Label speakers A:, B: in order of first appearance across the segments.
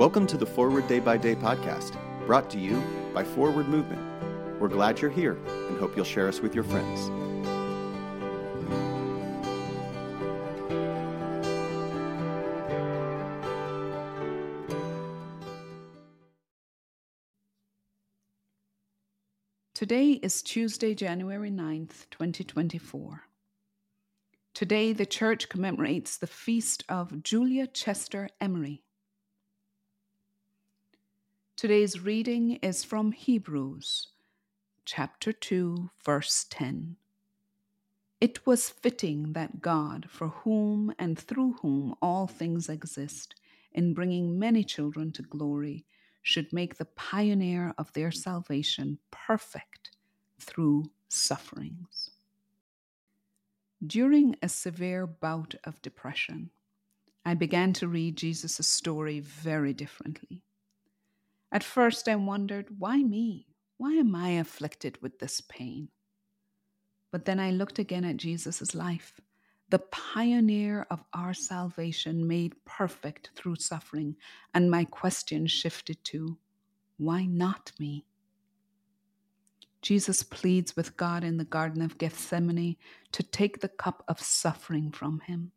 A: Welcome to the Forward Day by Day podcast, brought to you by Forward Movement. We're glad you're here and hope you'll share us with your friends.
B: Today is Tuesday, January 9th, 2024. Today, the church commemorates the feast of Julia Chester Emery. Today's reading is from Hebrews, chapter 2, verse 10. It was fitting that God, for whom and through whom all things exist, in bringing many children to glory, should make the pioneer of their salvation perfect through sufferings. During a severe bout of depression, I began to read Jesus' story very differently. At first, I wondered, why me? Why am I afflicted with this pain? But then I looked again at Jesus' life, the pioneer of our salvation made perfect through suffering, and my question shifted to, why not me? Jesus pleads with God in the Garden of Gethsemane to take the cup of suffering from him.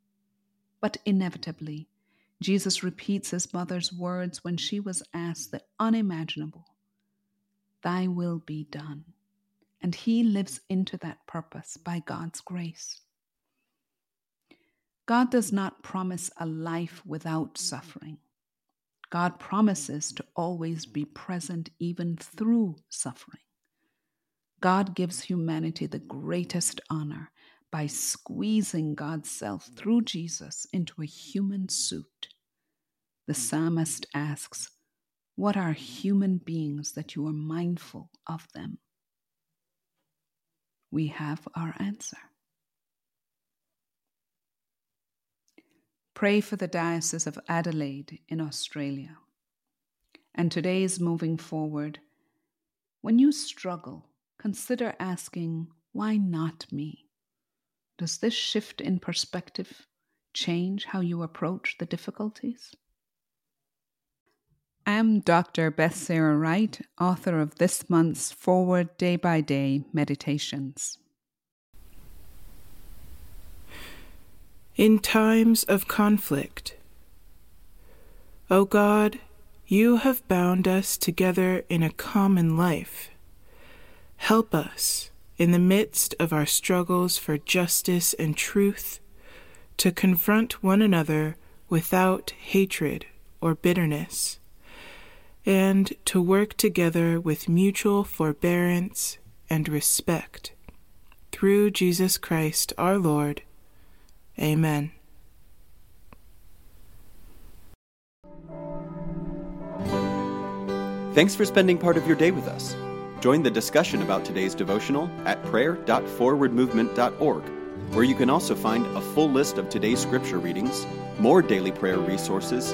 B: But inevitably, Jesus repeats his mother's words when she was asked the unimaginable Thy will be done. And he lives into that purpose by God's grace. God does not promise a life without suffering. God promises to always be present even through suffering. God gives humanity the greatest honor by squeezing God's self through Jesus into a human suit. The mm. psalmist asks, What are human beings that you are mindful of them? We have our answer. Pray for the Diocese of Adelaide in Australia. And today's moving forward. When you struggle, consider asking, why not me? Does this shift in perspective change how you approach the difficulties? I'm Dr. Beth Sarah Wright, author of this month's Forward Day by Day Meditations.
C: In times of conflict, O God, you have bound us together in a common life Help us, in the midst of our struggles for justice and truth, to confront one another without hatred or bitterness, and to work together with mutual forbearance and respect. Through Jesus Christ our Lord. Amen.
A: Thanks for spending part of your day with us. Join the discussion about today's devotional at prayer.forwardmovement.org, where you can also find a full list of today's scripture readings, more daily prayer resources,